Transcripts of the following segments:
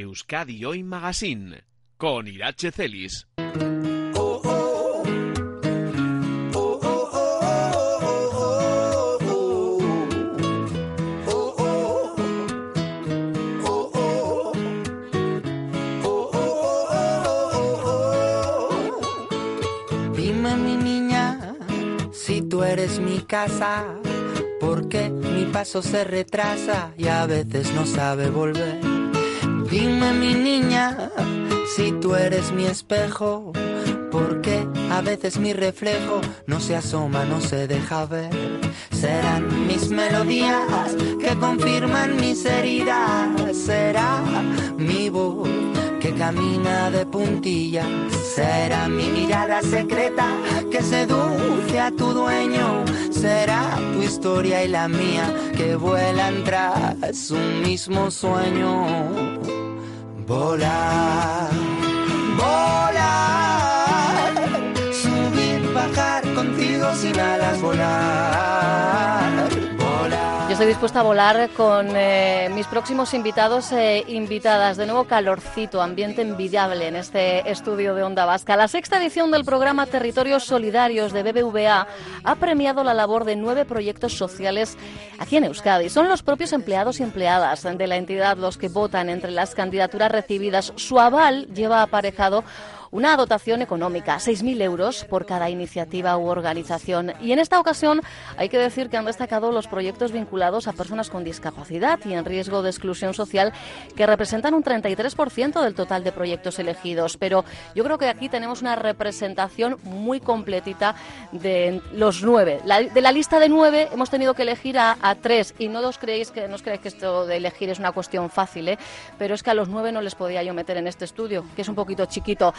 Euskadi Hoy Magazine con Irache Celis. Dime mi niña, si tú eres mi casa, porque mi paso se retrasa y a veces no sabe volver. Dime mi niña, si tú eres mi espejo, porque a veces mi reflejo no se asoma, no se deja ver. Serán mis melodías que confirman mis heridas, será mi voz que camina de puntillas. Será mi mirada secreta que seduce a tu dueño. Será tu historia y la mía que vuelan tras un mismo sueño. Volar, volar, subir, bajar contigo sin alas, volar. Estoy dispuesta a volar con eh, mis próximos invitados e invitadas. De nuevo, calorcito, ambiente envidiable en este estudio de Onda Vasca. La sexta edición del programa Territorios Solidarios de BBVA ha premiado la labor de nueve proyectos sociales aquí en Euskadi. Son los propios empleados y empleadas de la entidad los que votan entre las candidaturas recibidas. Su aval lleva aparejado una dotación económica, 6.000 euros por cada iniciativa u organización. Y en esta ocasión hay que decir que han destacado los proyectos vinculados a personas con discapacidad y en riesgo de exclusión social, que representan un 33% del total de proyectos elegidos. Pero yo creo que aquí tenemos una representación muy completita de los nueve. De la lista de nueve hemos tenido que elegir a, a tres y no os creéis que no os creéis que esto de elegir es una cuestión fácil, ¿eh? pero es que a los nueve no les podía yo meter en este estudio, que es un poquito chiquito.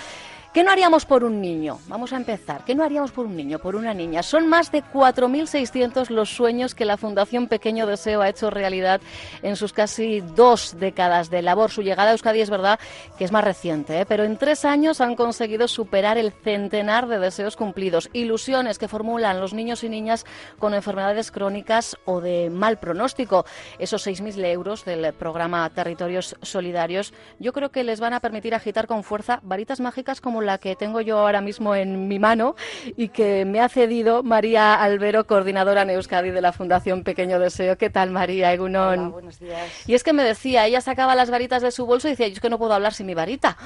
¿Qué no haríamos por un niño? Vamos a empezar. ¿Qué no haríamos por un niño, por una niña? Son más de 4.600 los sueños que la Fundación Pequeño Deseo ha hecho realidad en sus casi dos décadas de labor. Su llegada a Euskadi es verdad que es más reciente, ¿eh? pero en tres años han conseguido superar el centenar de deseos cumplidos, ilusiones que formulan los niños y niñas con enfermedades crónicas o de mal pronóstico. Esos 6.000 euros del programa Territorios Solidarios yo creo que les van a permitir agitar con fuerza varitas mágicas como la que tengo yo ahora mismo en mi mano y que me ha cedido María Albero, coordinadora en Euskadi de la Fundación Pequeño Deseo. ¿Qué tal, María Egunon? Hola, buenos días. Y es que me decía, ella sacaba las varitas de su bolso y decía, yo es que no puedo hablar sin mi varita.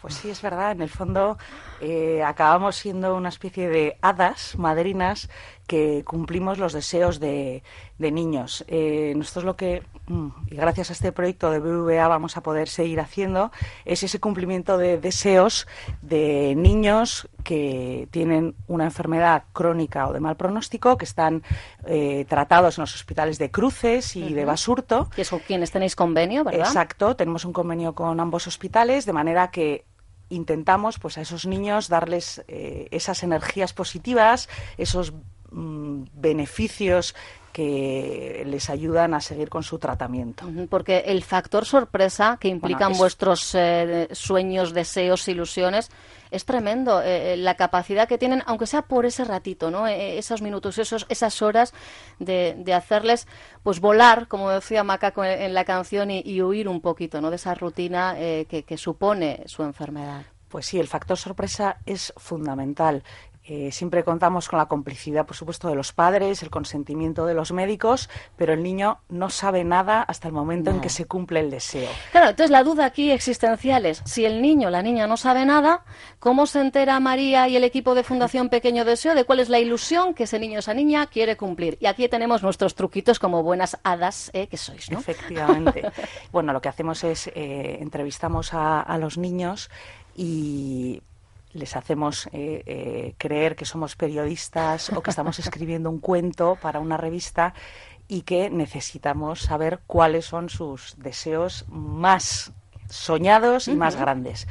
Pues sí, es verdad. En el fondo eh, acabamos siendo una especie de hadas madrinas que cumplimos los deseos de, de niños. Eh, nosotros lo que, mm, y gracias a este proyecto de BBVA vamos a poder seguir haciendo, es ese cumplimiento de deseos de niños que tienen una enfermedad crónica o de mal pronóstico, que están eh, tratados en los hospitales de Cruces y de Basurto. Que es con quienes tenéis convenio, ¿verdad? Exacto, tenemos un convenio con ambos hospitales, de manera que intentamos pues a esos niños darles eh, esas energías positivas, esos mm, beneficios que les ayudan a seguir con su tratamiento. Porque el factor sorpresa que implican es- vuestros eh, sueños, deseos, ilusiones, es tremendo. eh, eh, la capacidad que tienen, aunque sea por ese ratito, ¿no? Eh, esos minutos, esos, esas horas de, de hacerles pues volar, como decía Macaco en, la canción, y, huir un poquito ¿no? de esa rutina que supone su enfermedad. Pues sí, el factor sorpresa es fundamental. Eh, siempre contamos con la complicidad, por supuesto, de los padres, el consentimiento de los médicos, pero el niño no sabe nada hasta el momento en que se cumple el deseo. Claro, entonces la duda aquí existencial es, si el niño o la niña no sabe nada, ¿cómo se entera María y el equipo de Fundación Pequeño Deseo de cuál es la ilusión que ese niño o esa niña quiere cumplir? Y aquí tenemos nuestros truquitos como buenas hadas eh, que sois, ¿no? Efectivamente. bueno, lo que hacemos es eh, entrevistamos a, a los niños y les hacemos eh, eh, creer que somos periodistas o que estamos escribiendo un cuento para una revista y que necesitamos saber cuáles son sus deseos más soñados y más grandes.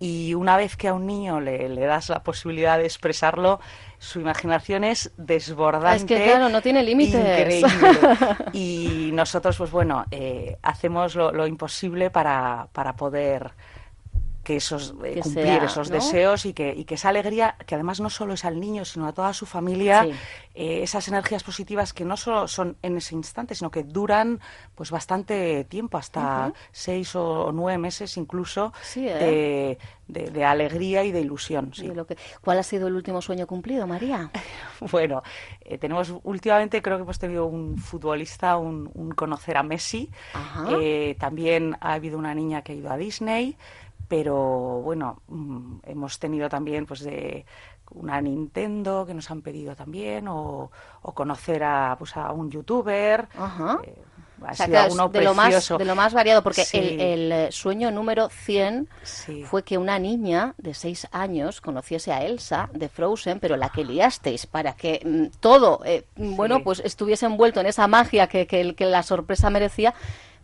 Y una vez que a un niño le, le das la posibilidad de expresarlo, su imaginación es desbordante. Es que, claro, no tiene límites. Increíble. Y nosotros, pues bueno, eh, hacemos lo, lo imposible para, para poder que esos Que cumplir sea, esos ¿no? deseos y que, y que esa alegría, que además no solo es al niño, sino a toda su familia, Sí. eh, esas energías positivas que no solo son en ese instante, sino que duran pues bastante tiempo, hasta seis o nueve meses incluso, Sí, ¿eh? de, de- de alegría y de ilusión. sí. Lo que- ¿Cuál ha sido el último sueño cumplido, María? Bueno, eh, tenemos últimamente creo que hemos tenido un futbolista, un, un conocer a Messi. Eh, también ha habido una niña que ha ido a Disney, pero bueno, mm, hemos tenido también pues de una Nintendo que nos han pedido también o, o conocer a pues a un youtuber. Ajá. Eh, ha O sea, sido uno de, lo más, de lo más variado, porque Sí. el, el, eh, sueño número 100 Sí. fue que una niña de 6 años conociese a Elsa de Frozen, pero la que liasteis para que mm, todo, eh, mm, bueno, pues estuviese envuelto en esa magia que, que, que la sorpresa merecía.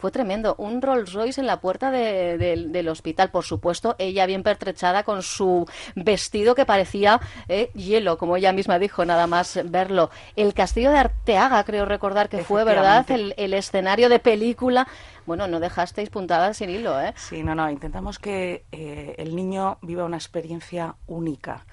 Fue tremendo. Un Rolls Royce en la puerta de- del- del hospital, por supuesto. Ella bien pertrechada con su vestido que parecía eh, hielo, como ella misma dijo, nada más verlo. El castillo de Arteaga, creo recordar que fue, ¿verdad? El, el escenario de película. Bueno, no dejasteis puntadas sin hilo, ¿eh? Sí, no, no, intentamos que eh, el niño viva una experiencia única,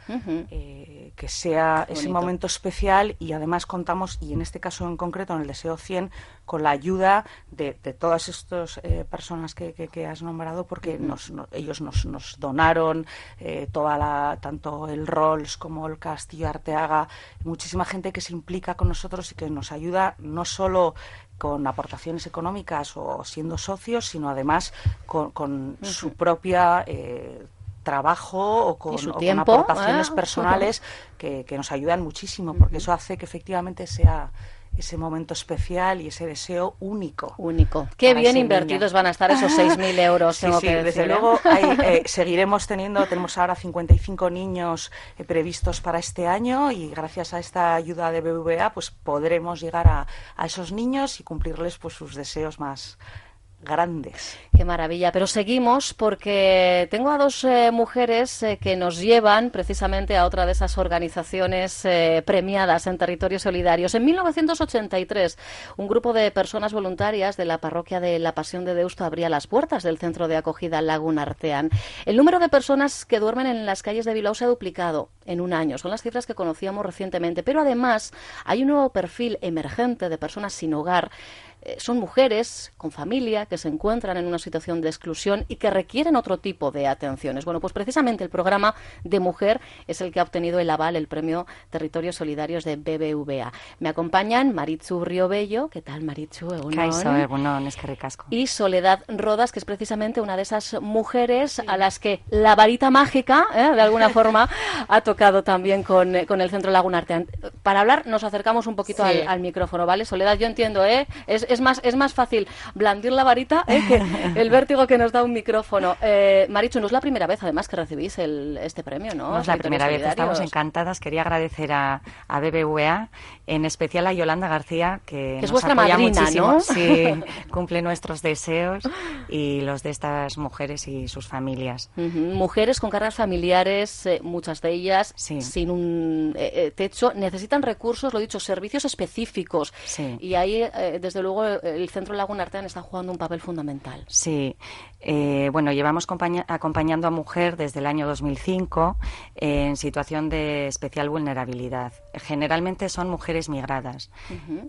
eh, que sea ese momento especial y además contamos, y en este caso en concreto, en el Deseo 100, con la ayuda de, de todas estas eh, personas que, que- que has nombrado, porque nos, no- ellos nos, nos donaron eh, toda la, tanto el Rolls como el Castillo Arteaga, muchísima gente que se implica con nosotros y que nos ayuda no solo con aportaciones económicas o siendo socios, sino además con, con su propia eh, trabajo o con, su o con tiempo, aportaciones ¿eh? personales que, que nos ayudan muchísimo, porque eso hace que efectivamente sea ese momento especial y ese deseo único. Único. Qué bien invertidos niño. van a estar esos 6.000 euros, Sí, tengo sí, que desde decir, ¿eh? luego hay, eh, seguiremos teniendo, tenemos ahora 55 niños eh, previstos para este año y gracias a esta ayuda de BBVA pues podremos llegar a, a esos niños y cumplirles pues sus deseos más grandes. Qué maravilla. Pero seguimos porque tengo a dos eh, mujeres eh, que nos llevan precisamente a otra de esas organizaciones eh, premiadas en territorios solidarios. En 1983, un grupo de personas voluntarias de la parroquia de la Pasión de Deusto abría las puertas del centro de acogida Laguna Artean. El número de personas que duermen en las calles de Bilbao se ha duplicado en un año. Son las cifras que conocíamos recientemente. Pero además hay un nuevo perfil emergente de personas sin hogar son mujeres con familia que se encuentran en una situación de exclusión y que requieren otro tipo de atenciones. Bueno, pues precisamente el programa de mujer es el que ha obtenido el aval, el premio Territorios Solidarios de BBVA. Me acompañan Maritzu Riobello, ¿qué tal Maritzu? Egunon. Kaixo, egunon, eskerrik asko. Y Soledad Rodas, que es precisamente una de esas mujeres a las que la varita mágica, ¿eh? de alguna forma, ha tocado también con, eh, con el Centro Laguna Artean. Para hablar, nos acercamos un poquito Sí. al, al micrófono, ¿vale? Soledad, yo entiendo, ¿eh? Es, es más, es más fácil blandir la varita ¿eh? que el vértigo que nos da un micrófono. Eh, Marichu, no es la primera vez, además, que recibís el, este premio, ¿no? No es la primera vez, estamos encantadas. Quería agradecer a, a BBVA, en especial a Yolanda García, que, es nos vuestra apoya madrina, muchísimo. ¿no? Sí, cumple nuestros deseos y los de estas mujeres y sus familias. Mujeres con cargas familiares, eh, muchas de ellas Sí. sin un techo, necesitan recursos, lo he dicho, servicios específicos. Sí. Y ahí, desde luego, eh, el Centro Laguna Artean está jugando un papel fundamental. Sí, eh, bueno, llevamos compaña- acompañando a mujer desde el año 2005 en situación de especial vulnerabilidad. Generalmente son mujeres migradas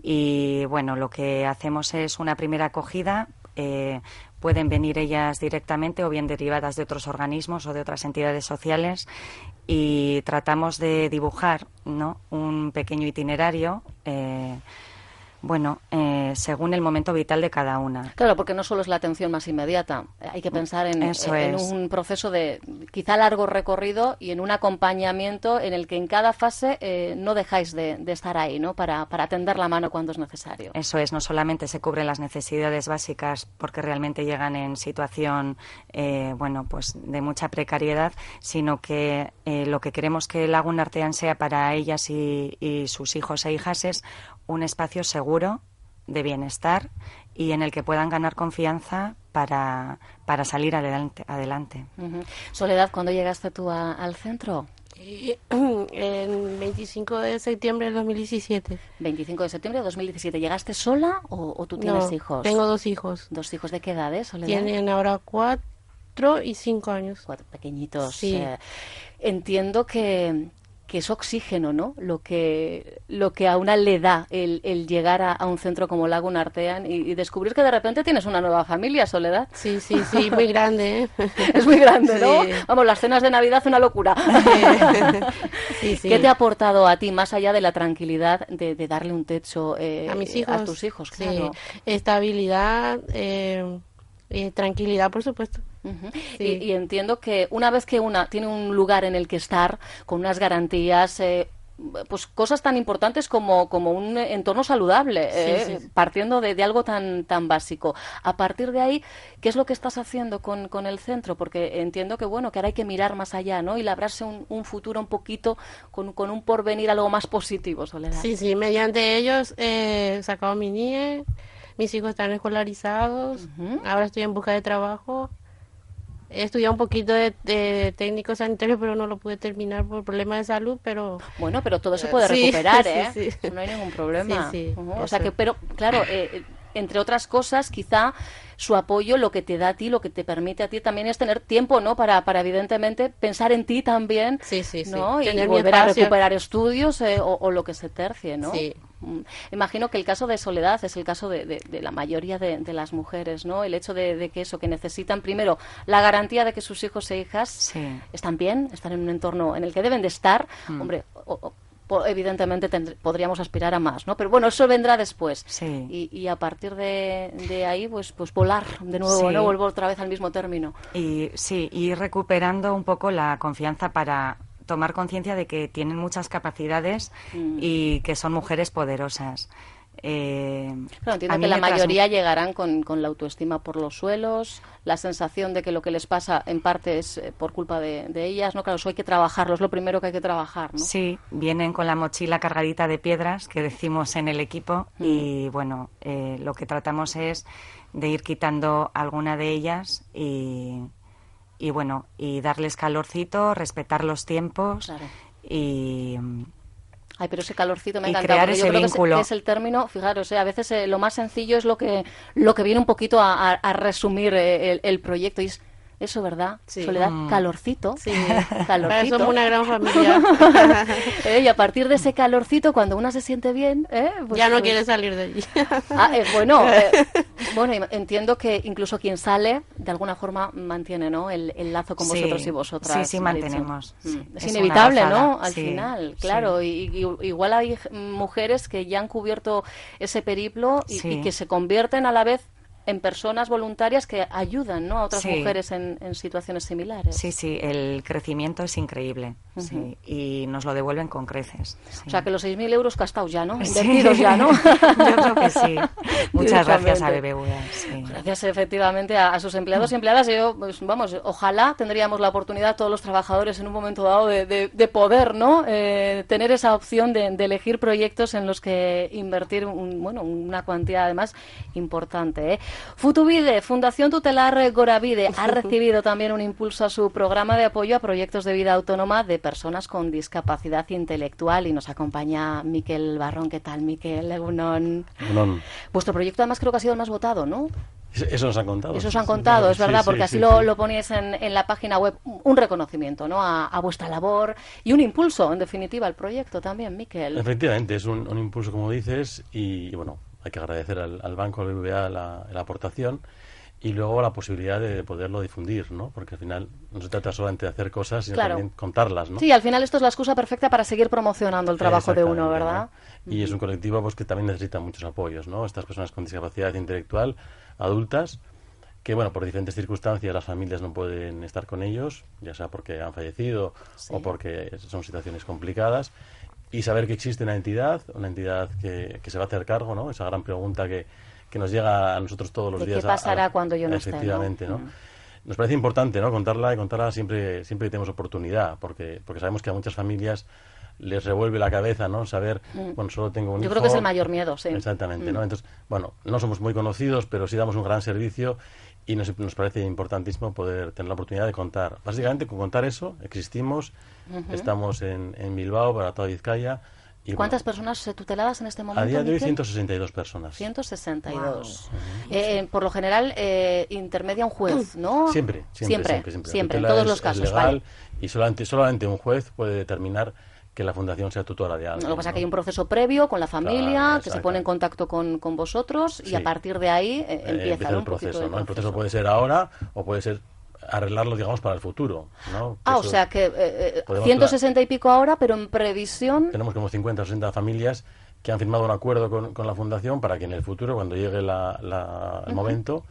y bueno, lo que hacemos es una primera acogida. eh, pueden venir ellas directamente o bien derivadas de otros organismos o de otras entidades sociales y tratamos de dibujar ¿no? un pequeño itinerario. eh, bueno, eh, según el momento vital de cada una. Claro, porque no solo es la atención más inmediata, hay que pensar en, un proceso de quizá largo recorrido y en un acompañamiento en el que en cada fase eh, no dejáis de, de estar ahí, ¿no? Para, para tender la mano cuando es necesario. Eso es, no solamente se cubren las necesidades básicas porque realmente llegan en situación, eh, bueno, pues de mucha precariedad, sino que eh, lo que queremos que Laguna Artean sea para ellas y, y sus hijos e hijas es un espacio seguro de bienestar y en el que puedan ganar confianza para, para salir adelante. adelante. Soledad, ¿cuándo llegaste tú a- al centro? Eh, El 25 de septiembre del 2017. 25 de septiembre de 2017. ¿Llegaste sola o, o tú tienes No, hijos? Tengo dos hijos. Dos hijos de qué edades, Soledad? Tienen ahora cuatro, cuatro y cinco años. Cuatro pequeñitos. Sí. eh, entiendo que, que es oxígeno, ¿no? Lo que, lo que a una le da el, el llegar a, a un centro como Lago Artean y, y descubrir que de repente tienes una nueva familia, Soledad. Sí, sí, sí, muy grande, ¿eh? Es muy grande, ¿no? Vamos, las cenas de Navidad, una locura. Sí, sí. ¿Qué te ha aportado a ti, más allá de la tranquilidad de, de darle un techo eh, a mis hijos. a tus hijos? Sí, Claro. estabilidad, eh, eh, tranquilidad, por supuesto. Sí. Y, y entiendo que una vez que una tiene un lugar en el que estar, con unas garantías, eh, pues cosas tan importantes como, como un entorno saludable, eh, Sí, partiendo de, de algo tan, tan básico. A partir de ahí, ¿qué es lo que estás haciendo con, con el centro? Porque entiendo que, bueno, que ahora hay que mirar más allá, ¿no? Y labrarse un, un futuro un poquito con, con un porvenir algo más positivo, Soledad. Sí, sí, mediante ellos eh, he sacado mi NIE, mis hijos están escolarizados, ahora estoy en busca de trabajo. He estudiado un poquito de, de técnico sanitario, pero no lo pude terminar por problemas de salud, pero Bueno, pero todo se puede Sí, recuperar, sí, ¿eh? sí. No hay ningún problema. Sí, sí, Ujú, O sea que, pero claro, eh, eh, entre otras cosas, quizá su apoyo lo que te da a ti, lo que te permite a ti también es tener tiempo, ¿no? Para, para evidentemente pensar en ti también, Sí, sí, sí. ¿no? Y Tener volver a recuperar estudios eh, o, o lo que se tercie, ¿no? Sí. Mm, Imagino que el caso de Soledad es el caso de, de- de la mayoría de, de las mujeres, ¿no? El hecho de, de que eso, que necesitan primero la garantía de que sus hijos e hijas Sí. están bien, están en un entorno en el que deben de estar. Mm. Hombre, evidentemente podríamos aspirar a más, ¿no? Pero bueno, eso vendrá después. Sí. Y, y a partir de, de ahí, pues, pues volar de nuevo, Sí. ¿no? Vuelvo otra vez al mismo término. Y sí, ir recuperando un poco la confianza para tomar conciencia de que tienen muchas capacidades Mm. y que son mujeres poderosas. Eh, Claro, entiendo que la mayoría llegarán con, con la autoestima por los suelos, la sensación de que lo que les pasa en parte es eh, por culpa de, de ellas, ¿no? Claro, eso hay que trabajarlo, es lo primero que hay que trabajar, ¿no? Sí, vienen con la mochila cargadita de piedras que decimos en el equipo y bueno, eh, lo que tratamos es de ir quitando alguna de ellas y, y bueno, y darles calorcito, respetar los tiempos Claro. y Ay, pero ese calorcito me Y encanta. crear porque yo ese creo que es- vínculo. Que es, el término, fijaros, eh, a veces eh, lo más sencillo es lo que, lo que viene un poquito a, a- a resumir eh, el, el proyecto. Y es eso, ¿verdad? Sí. Soledad, Mm. calorcito. sí, Calorcito. somos una gran familia. Eh, y a partir de ese calorcito, cuando una se siente bien, eh, pues- ya no pues- quiere salir de allí. Ah, eh, bueno, eh, bueno, entiendo que incluso quien sale, de alguna forma mantiene, ¿no? El, el lazo con Sí, vosotros y vosotras. sí, sí, mantenemos, Mm, sí. Es, inevitable, ¿no? Al sí, final, sí. claro. Y, y- igual hay mujeres que ya han cubierto ese periplo y, Sí. y que se convierten a la vez en personas voluntarias que ayudan, ¿no? A otras Sí. mujeres en, en situaciones similares. sí, sí, el crecimiento es increíble sí, y nos lo devuelven con creces. sí. O sea, que los 6.000 euros gastados ya, ¿no? Invertidos ya, ¿no? Yo creo que sí. Muchas gracias a. BBVA. Gracias efectivamente a, a sus empleados y empleadas. Yo, pues, vamos, ojalá tendríamos la oportunidad todos los trabajadores en un momento dado de, de- de poder, ¿no? Eh, tener esa opción de, de elegir proyectos en los que invertir, un- bueno, una cuantía además importante. ¿eh? Futuvide, Fundación Tutelar Goravide, ha recibido también un impulso a su programa de apoyo a proyectos de vida autónoma de personas con discapacidad intelectual y nos acompaña Miquel Barrón. ¿Qué tal, Miquel? Egunon. No, Vuestro proyecto además creo que ha sido el más votado, ¿no? eso nos han contado. Eso os han contado, sí, es verdad, sí, porque sí, así sí, lo, sí. lo poníais en, en la página web, un reconocimiento ¿no? a, a vuestra labor y un impulso, en definitiva, al proyecto también, Miquel. Efectivamente, es un, un impulso, como dices, y, y, bueno, hay que agradecer al, al banco, al BBVA, la, la aportación y luego la posibilidad de poderlo difundir, ¿no? Porque al final no se trata solamente de hacer cosas, sino Claro. también contarlas, ¿no? Sí, al final esto es la excusa perfecta para seguir promocionando el trabajo de uno, ¿verdad? ¿no? Y es un colectivo pues, que también necesita muchos apoyos, ¿no? Estas personas con discapacidad intelectual, adultas, que, bueno, por diferentes circunstancias las familias no pueden estar con ellos, ya sea porque han fallecido o porque son situaciones complicadas, y saber que existe una entidad, una entidad que, que se va a hacer cargo, ¿no? Esa gran pregunta que, que nos llega a nosotros todos los ¿De qué días. a- pasará a- cuando yo no esté, no? Efectivamente, ¿no? Mm. Nos parece importante, ¿no? Contarla y contarla siempre, siempre que tenemos oportunidad, porque, porque sabemos que a muchas familias les revuelve la cabeza, ¿no? Saber, bueno, solo tengo un Mm. Yo hijo. creo que es el mayor miedo, sí. Exactamente, Mm. ¿no? Entonces, bueno, no somos muy conocidos, pero sí damos un gran servicio y nos, nos parece importantísimo poder tener la oportunidad de contar. Básicamente, con contar eso, existimos, estamos en, en Bilbao para toda Vizcaya Y ¿Cuántas bueno, personas eh, tuteladas en este momento? A día de hoy, Miquel? 162 personas. 162. Eh, eh, por lo general, eh, intermedia un juez, ¿no? Siempre, siempre, siempre. siempre. en La todos los casos. legal vale. y solamente, solamente un juez puede determinar que la fundación sea tutora de alguien. Lo que pasa es ¿no? que hay un proceso previo con la familia Claro, que se pone en contacto con, con vosotros y Sí. a partir de ahí eh, Eh, empieza, ¿no? el un proceso. El proceso puede ser ahora o puede ser arreglarlo, digamos, para el futuro, ¿no? Ah, o sea que eh, eh, Podemos 160 y pico ahora, pero en previsión. tenemos como 50 o 60 familias que han firmado un acuerdo con, con la fundación para que en el futuro, cuando llegue la- la- el momento,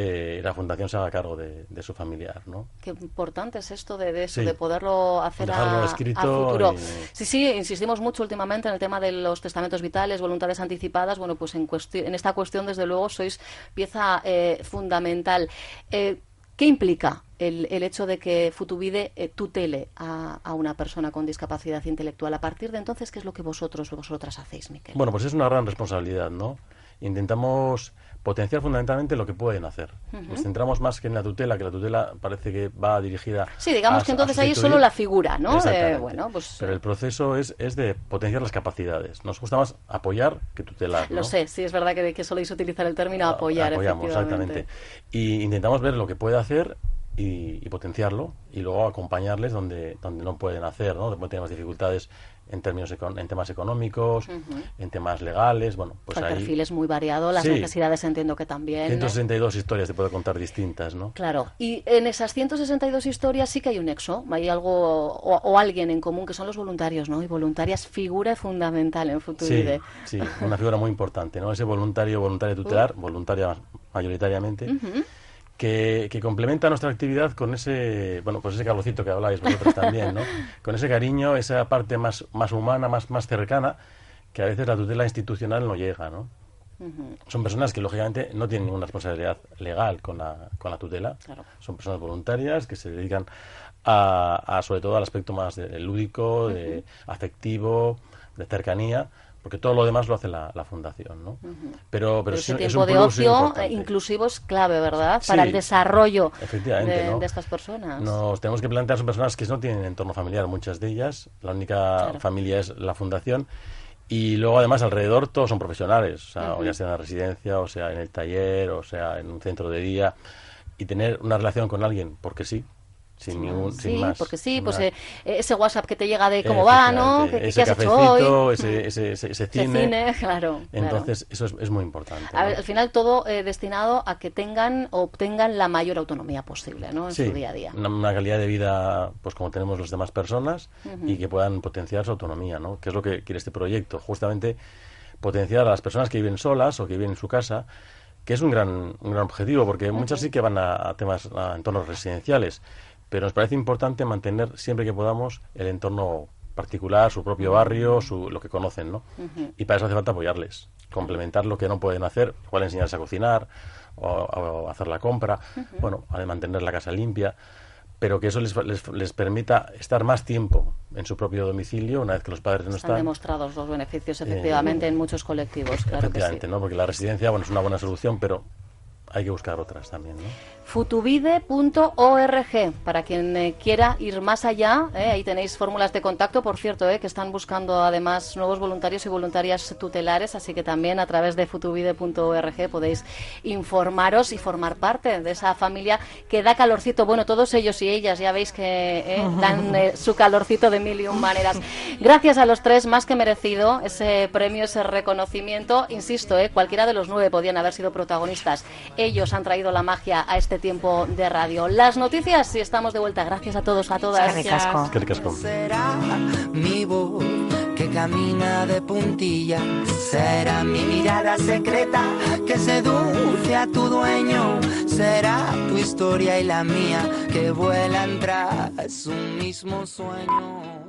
eh, la fundación se haga cargo de, de su familiar, ¿no? Qué importante es esto de, de eso, Sí. de poderlo hacer a, escrito a futuro. y- Sí, sí, insistimos mucho últimamente en el tema de los testamentos vitales, voluntades anticipadas. Bueno, pues en, cuesti- en esta cuestión, desde luego, sois pieza eh, fundamental. Eh, ¿Qué implica el, el hecho de que Futubide eh, tutele a, a una persona con discapacidad intelectual? A partir de entonces, ¿qué es lo que vosotros vosotras hacéis, Miquel? Bueno, pues es una gran responsabilidad, ¿no? Intentamos potenciar fundamentalmente lo que pueden hacer. Nos centramos más que en la tutela, que la tutela parece que va dirigida Sí, digamos a- que entonces ahí es solo la figura, ¿no? De, Exactamente. bueno, pues Pero el proceso es, es de potenciar las capacidades. Nos gusta más apoyar que tutelar. lo sé, sí, es verdad que, que soléis utilizar el término apoyar, Apoyamos, efectivamente. exactamente. Y intentamos ver lo que puede hacer y, y potenciarlo y luego acompañarles donde, donde no pueden hacer, ¿no? Donde tenemos dificultades en términos econ- en temas económicos, en temas legales, bueno, pues el ahí perfil es muy variado, las Sí. necesidades entiendo que también. 162 historias te puedo contar distintas, ¿no? Claro, y en esas 162 historias sí que hay un nexo, hay algo o, o alguien en común que son los voluntarios, ¿no? Y voluntarias figura fundamental en Sí, Futuride. sí, una figura muy importante, ¿no? Ese voluntario, voluntario tutelar, voluntaria mayoritariamente, que, que complementa nuestra actividad con ese, bueno, pues ese calorcito que habláis vosotros también, ¿no? Con ese cariño, esa parte más, más humana, más, más cercana, que a veces la tutela institucional no llega, ¿no? Son personas que, lógicamente, no tienen ninguna responsabilidad legal con la, con la tutela. Claro. Son personas voluntarias que se dedican a, a, sobre todo, al aspecto más de- lúdico, de afectivo, de cercanía, porque todo lo demás lo hace la, la fundación, ¿no? Pero, pero, Pero sí ese es tiempo un de ocio eh, inclusivo es clave, ¿verdad? Sí, Para el desarrollo efectivamente, de, ¿no? de estas personas. Nos tenemos que plantear, son personas que no tienen entorno familiar, muchas de ellas. La única Claro. familia es la fundación. Y luego, además, alrededor todos son profesionales, o sea, o ya sea en la residencia, o sea en el taller, o sea en un centro de día. Y tener una relación con alguien, porque sí, sin ningún, Sí, sin más. porque sí, pues eh, ese WhatsApp que te llega de cómo va, ¿no? ¿Qué, Efectivamente, qué ese has hecho hoy? cafecito, ese, ese, ese, ese Ese cine. cine, claro. claro. Entonces, eso es, es muy importante. A ¿no? ver, al final todo eh, destinado a que tengan o obtengan la mayor autonomía posible, ¿no? En Sí, su día a día. Una, una calidad de vida, pues como tenemos las demás personas, y que puedan potenciar su autonomía, ¿no? Que es lo que quiere este proyecto, justamente potenciar a las personas que viven solas o que viven en su casa, que es un gran, un gran objetivo, porque muchas sí que van a, a temas, a entornos residenciales, pero nos parece importante mantener siempre que podamos el entorno particular, su propio barrio, su, lo que conocen, ¿no? Y para eso hace falta apoyarles, complementar lo que no pueden hacer, igual enseñarles a cocinar o, o hacer la compra, bueno, a mantener la casa limpia, pero que eso les, les, les permita estar más tiempo en su propio domicilio una vez que los padres no Están están. demostrados los beneficios, efectivamente, en muchos colectivos, claro que Efectivamente, sí. ¿no? Porque la residencia, bueno, es una buena solución, pero hay que buscar otras también, ¿no? Futuvide.org, para quien eh, quiera ir más allá, eh, ahí tenéis fórmulas de contacto, por cierto, eh, que están buscando además nuevos voluntarios y voluntarias tutelares, así que también a través de futuvide.org podéis informaros y formar parte de esa familia que da calorcito. Bueno, todos ellos y ellas ya veis que eh, dan eh, su calorcito de mil y un maneras. Gracias a los tres, más que merecido ese premio, ese reconocimiento. Insisto, eh, cualquiera de los nueve podían haber sido protagonistas. Ellos han traído la magia a este tiempo de radio. Las noticias, si estamos de vuelta. Gracias a todos, a todas. Asko. Es que ricasco. Será mi voz que camina de puntillas. Será mi mirada secreta que seduce a tu dueño. Será tu historia y la mía que vuelan tras un mismo sueño.